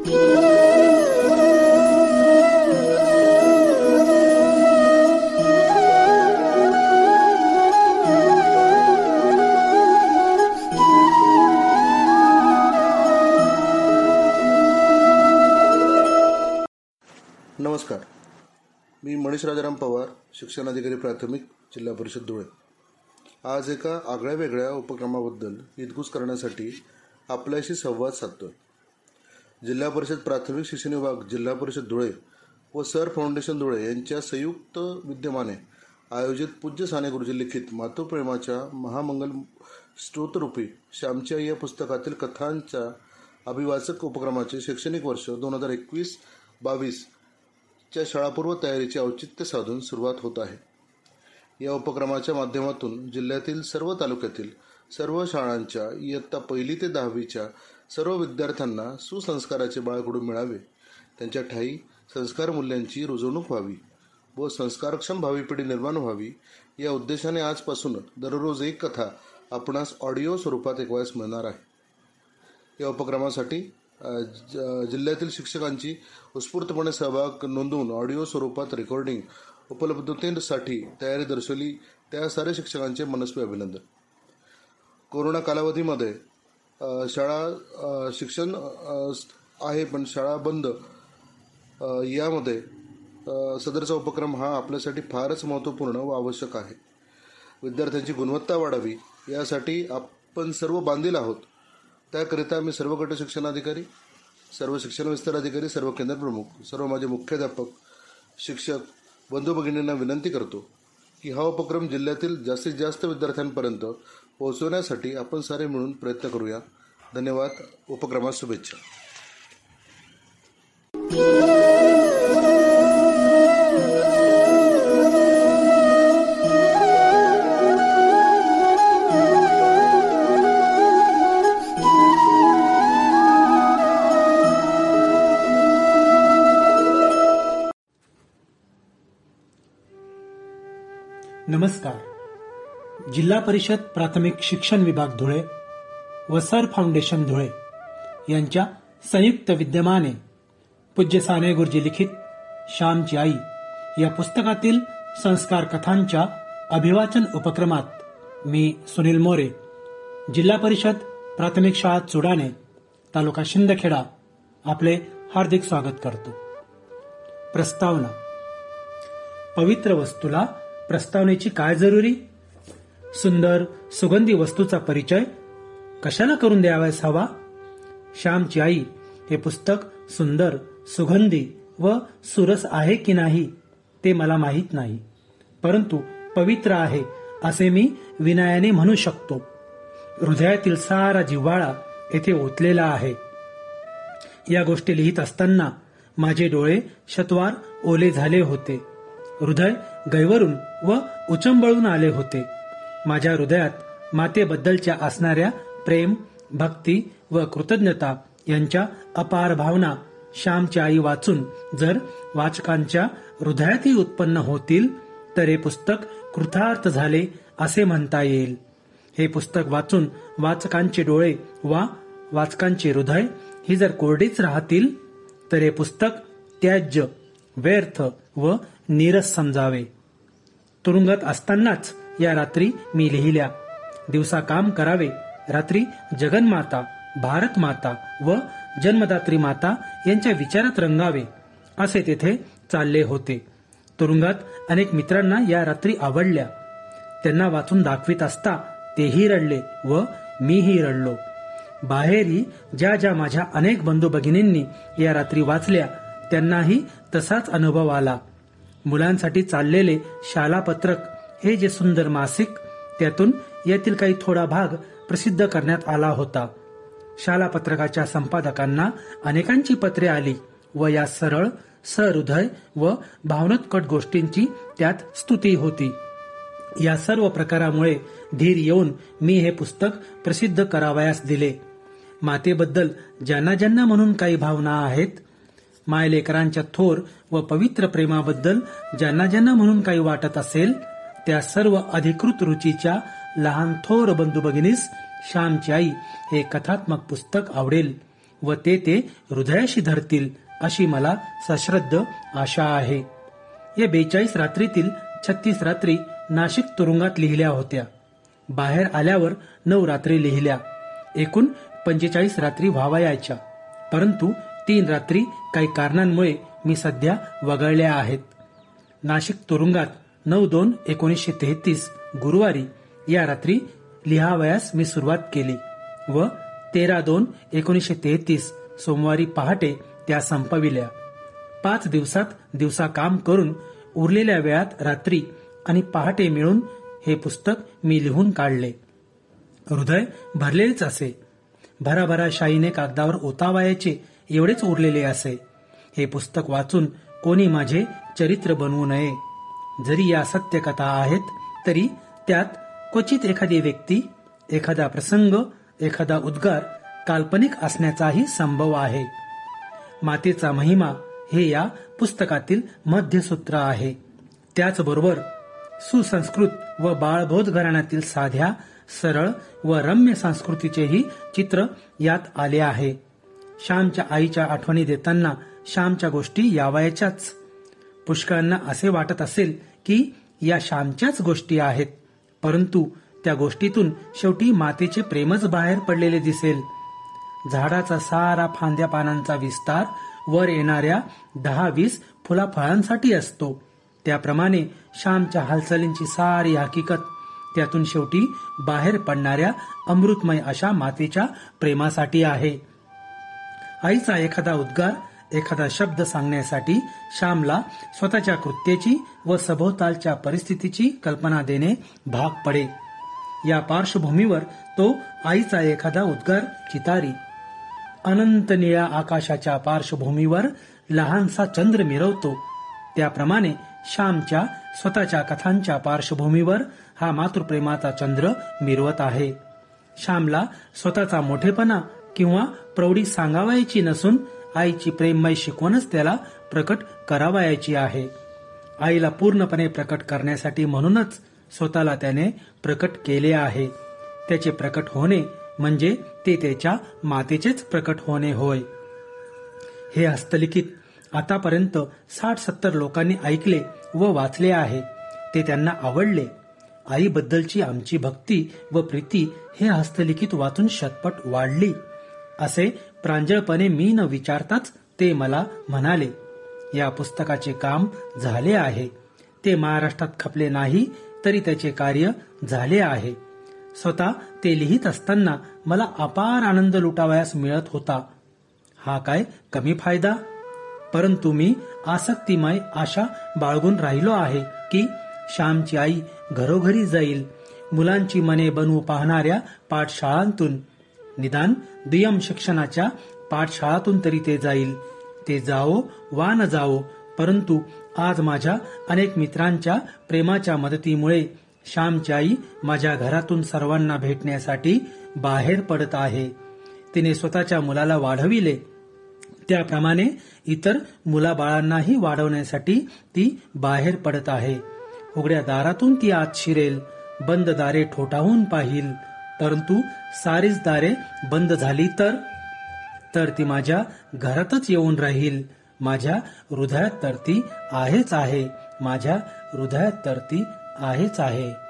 नमस्कार. मी मनीष राजाराम पवार शिक्षण अधिकारी प्राथमिक जिल्हा परिषद धुळे. आज एका आगळ्या वेगळ्या उपक्रमाबद्दल हितगुज करण्यासाठी आपल्याशी संवाद साधतो जिल्हा परिषद प्राथमिक शिक्षण विभाग जिल्हा परिषद धुळे व सर फाउंडेशन धुळे यांच्या संयुक्त विद्यमाने आयोजित पूज्य साने गुरुजी लिखित मातृप्रेमाच्या महामंगल स्तोत्ररूपी श्यामची आई या पुस्तकातील कथांच्या अभिवाचक उपक्रमाचे शैक्षणिक वर्ष दोन हजार एकवीस बावीस च्या शाळापूर्व तयारीचे औचित्य साधून सुरुवात होत आहे. या उपक्रमाच्या माध्यमातून जिल्ह्यातील सर्व तालुक्यातील सर्व शाळांच्या इयत्ता पहिली ते दहावीच्या सर्व विद्यार्थ्यांना सुसंस्काराचे बाळकडून मिळावे? त्यांच्या ठायी संस्कार मूल्यांची रुजवणूक व्हावी व संस्कारक्षम भावी पिढी निर्माण व्हावी या उद्देशाने आजपासून दररोज एक कथा आपणास ऑडिओ स्वरूपात ऐकवायस मिळणार आहे. या उपक्रमासाठी ज- जिल्ह्यातील शिक्षकांची उत्स्फूर्तपणे सहभाग नोंदवून ऑडिओ स्वरूपात रेकॉर्डिंग उपलब्धतेसाठी तयारी दर्शवली. त्या साऱ्या शिक्षकांचे मनस्वी अभिनंदन. कोरोना कालावधीमध्ये शाळा शिक्षण आहे पण शाळा बंद. यामध्ये सदरचा उपक्रम हा आपल्यासाठी फारच महत्त्वपूर्ण व आवश्यक आहे. विद्यार्थ्यांची गुणवत्ता वाढावी यासाठी आपण सर्व बांधील आहोत. त्याकरिता मी सर्व गट शिक्षणाधिकारी सर्व शिक्षण विस्तार अधिकारी सर्व केंद्रप्रमुख सर्व माझे मुख्याध्यापक शिक्षक बंधू भगिनींना विनंती करतो की हा उपक्रम जिल्ह्यातील जास्तीत जास्त विद्यार्थ्यांपर्यंत पोहोचवण्यासाठी आपण सारे मिळून प्रयत्न करूया. धन्यवाद. उपक्रमात शुभेच्छा. नमस्कार. जिल्हा परिषद प्राथमिक शिक्षण विभाग धुळे व सर फाउंडेशन धुळे यांच्या संयुक्त विद्यमाने पूज्य साने गुरुजी लिखित श्यामची आई या पुस्तकातील संस्कार कथांच्या अभिवाचन उपक्रमात मी सुनील मोरे जिल्हा परिषद प्राथमिक शाळा चुडाणे तालुका शिंदखेडा आपले हार्दिक स्वागत करतो. प्रस्तावना. पवित्र वस्तूला प्रस्तावनेची काय जरुरी? सुंदर सुगंधी वस्तूचा परिचय कशाला करून द्यावयास हवा? श्यामची आई हे पुस्तक सुंदर सुगंधी व सुरस आहे की नाही ते मला माहीत नाही. परंतु पवित्र आहे असे मी विनयाने म्हणू शकतो. हृदयातील सारा जिव्हाळा येथे ओतलेला आहे. या गोष्टी लिहित असताना माझे डोळे शतवार ओले झाले होते. हृदय गैवरून व उचंबळून आले होते. माझ्या हृदयात मातेबद्दलच्या असणाऱ्या प्रेम भक्ती व कृतज्ञता यांच्या अपार भावना श्यामची आई वाचून जर वाचकांच्या हृदयातही उत्पन्न होतील तर हे पुस्तक कृतार्थ झाले असे म्हणता येईल. हे पुस्तक वाचून वाचकांचे डोळे वा वाचकांचे हृदय ही जर कोरडीच राहतील तर हे पुस्तक त्याज्य व्यर्थ व नीरस समजावे. तुरुंगात असतानाच या रात्री मी लिहिल्या. दिवसा काम करावे. रात्री जगन्माता भारत माता व जन्मदात्री माता यांच्या विचारात रंगावे असे तेथे चालले होते. तुरुंगात अनेक मित्रांना या रात्री आवडल्या. त्यांना वाचून दाखवित असता तेही रडले व मीही रडलो. बाहेरही ज्या ज्या माझ्या अनेक बंधू भगिनींनी या रात्री वाचल्या त्यांनाही तसाच अनुभव आला. मुलांसाठी चाललेले शालापत्रक हे जे सुंदर मासिक त्यातून यातील काही थोडा भाग प्रसिद्ध करण्यात आला होता. शालापत्रकाच्या संपादकांना अनेकांची पत्रे आली व या सरळ सहृदय व भावनोत्कट गोष्टींची त्यात स्तुती होती. या सर्व प्रकारामुळे धीर येऊन मी हे पुस्तक प्रसिद्ध करावयास दिले. मातेबद्दल ज्यांना ज्यांना म्हणून काही भावना आहेत मायलेकरांच्या थोर व पवित्र प्रेमाबद्दल ज्यांना ज्यांना म्हणून काही वाटत असेल त्या सर्व अधिकृत रुचीच्या लहान थोर बंधू भगिनीस श्यामची आई हे कथात्मक पुस्तक आवडेल व ते ते हृदयाशी धरतील अशी मला सश्रद्ध आशा आहे. या बेचाळीस रात्रीतील छत्तीस रात्री नाशिक तुरुंगात लिहिल्या होत्या. बाहेर आल्यावर नऊ रात्री लिहिल्या. एकूण पंचेचाळीस रात्री व्हावयाच्या. परंतु तीन रात्री काही कारणांमुळे मी सध्या वगळल्या आहेत. नाशिक तुरुंगात नऊ दोन एकोणीसशे तेहतीस गुरुवारी या रात्री लिहावयास मी सुरुवात केली व तेरा दोन एकोणीसशे तेहतीस सोमवारी पहाटे त्या संपविल्या. पाच दिवसात दिवसा काम करून उरलेल्या वेळात रात्री आणि पहाटे मिळून हे पुस्तक मी लिहून काढले. हृदय भरलेलेच असे. भराभरा शाईने कागदावर ओतावायचे एवढेच उरलेले असे. हे पुस्तक वाचून कोणी माझे चरित्र बनवू नये. जरी या सत्यकथा आहेत तरी त्यात क्वचित एखादी व्यक्ती एखादा प्रसंग एखादा उद्गार काल्पनिक असण्याचाही संभव आहे. मातेचा महिमा हे या पुस्तकातील मध्यसूत्र आहे. त्याचबरोबर सुसंस्कृत व बाळबोध घराण्यातील साध्या सरळ व रम्य संस्कृतीचेही चित्र यात आले आहे. श्यामच्या आईच्या आठवणी देताना श्यामच्या गोष्टी यावायच्याच. पुष्कळांना असे वाटत असेल की या श्यामच्याच गोष्टी आहेत. परंतु त्या गोष्टीतून शेवटी मातेचे प्रेमच बाहेर पडलेले दिसेल. झाडाचा सारा फांद्या पानांचा विस्तार वर येणाऱ्या दहा वीस फुला फळांसाठी असतो. त्याप्रमाणे श्यामच्या हालचालींची सारी हकीकत त्यातून शेवटी बाहेर पडणाऱ्या अमृतमय अशा मातेच्या प्रेमासाठी आहे. आईचा एखादा उद्गार एखादा शब्द सांगण्यासाठी श्यामला स्वतःच्या कृत्याची व सभोवतालच्या परिस्थितीची कल्पना देणे भाग पडे. या पार्श्वभूमीवर तो आईचा एखादा उद्गार चितारी. अनंत निळ्या आकाशाच्या पार्श्वभूमीवर लहानसा चंद्र मिरवतो. त्याप्रमाणे श्यामच्या स्वतःच्या कथांच्या पार्श्वभूमीवर हा मातृप्रेमाचा चंद्र मिरवत आहे. श्यामला स्वतःचा मोठेपणा किंवा प्रौढी सांगावायची नसून आईची प्रेममय शिकवणच त्याला प्रकट करावायची आहे. आईला पूर्णपणे प्रकट करण्यासाठी म्हणूनच स्वतःला त्याने प्रकट केले आहे. त्याचे प्रकट होणे म्हणजे ते त्याच्या मातेचेच प्रकट होणे होय. हे हस्तलिखित आतापर्यंत साठ सत्तर लोकांनी ऐकले व वाचले आहे. ते त्यांना आवडले. आईबद्दलची आमची भक्ती व प्रीती हे हस्तलिखित वाचून शतपट वाढली. असे प्रांजळपणे मी न विचारताच ते मला म्हणाले या पुस्तकाचे काम झाले आहे. ते महाराष्ट्रात खपले नाही तरी त्याचे कार्य झाले आहे. स्वतः ते लिहित असताना मला अपार आनंद लुटावयास मिळत होता. हा काय कमी फायदा? परंतु मी आसक्तिमय आशा बाळगून राहिलो आहे की श्यामची आई घरोघरी जाईल. मुलांची मने बनवू पाहणाऱ्या पाठशाळांतून निदान दुय्यम शिक्षणाच्या पाठशाळातून तरी ते जाईल. ते जाओ वा न जाओ परंतु आज माझ्या अनेक मित्रांच्या प्रेमाच्या मदतीमुळे श्यामची आई माझ्या घरातून सर्वांना भेटण्यासाठी बाहेर पडत आहे. तिने स्वतःच्या मुलाला वाढविले. त्याप्रमाणे इतर मुलाबाळांनाही वाढवण्यासाठी ती बाहेर पडत आहे. उघड्या दारातून ती आत शिरेल. बंद दारे ठोठावून पाहिल. परंतु सारीच दारे बंद झाली तर? तर ती माझ्या घरातच येऊन राहील. माझ्या हृदयात तर ती आहेच आहे. माझ्या हृदयात तर ती आहेच आहे.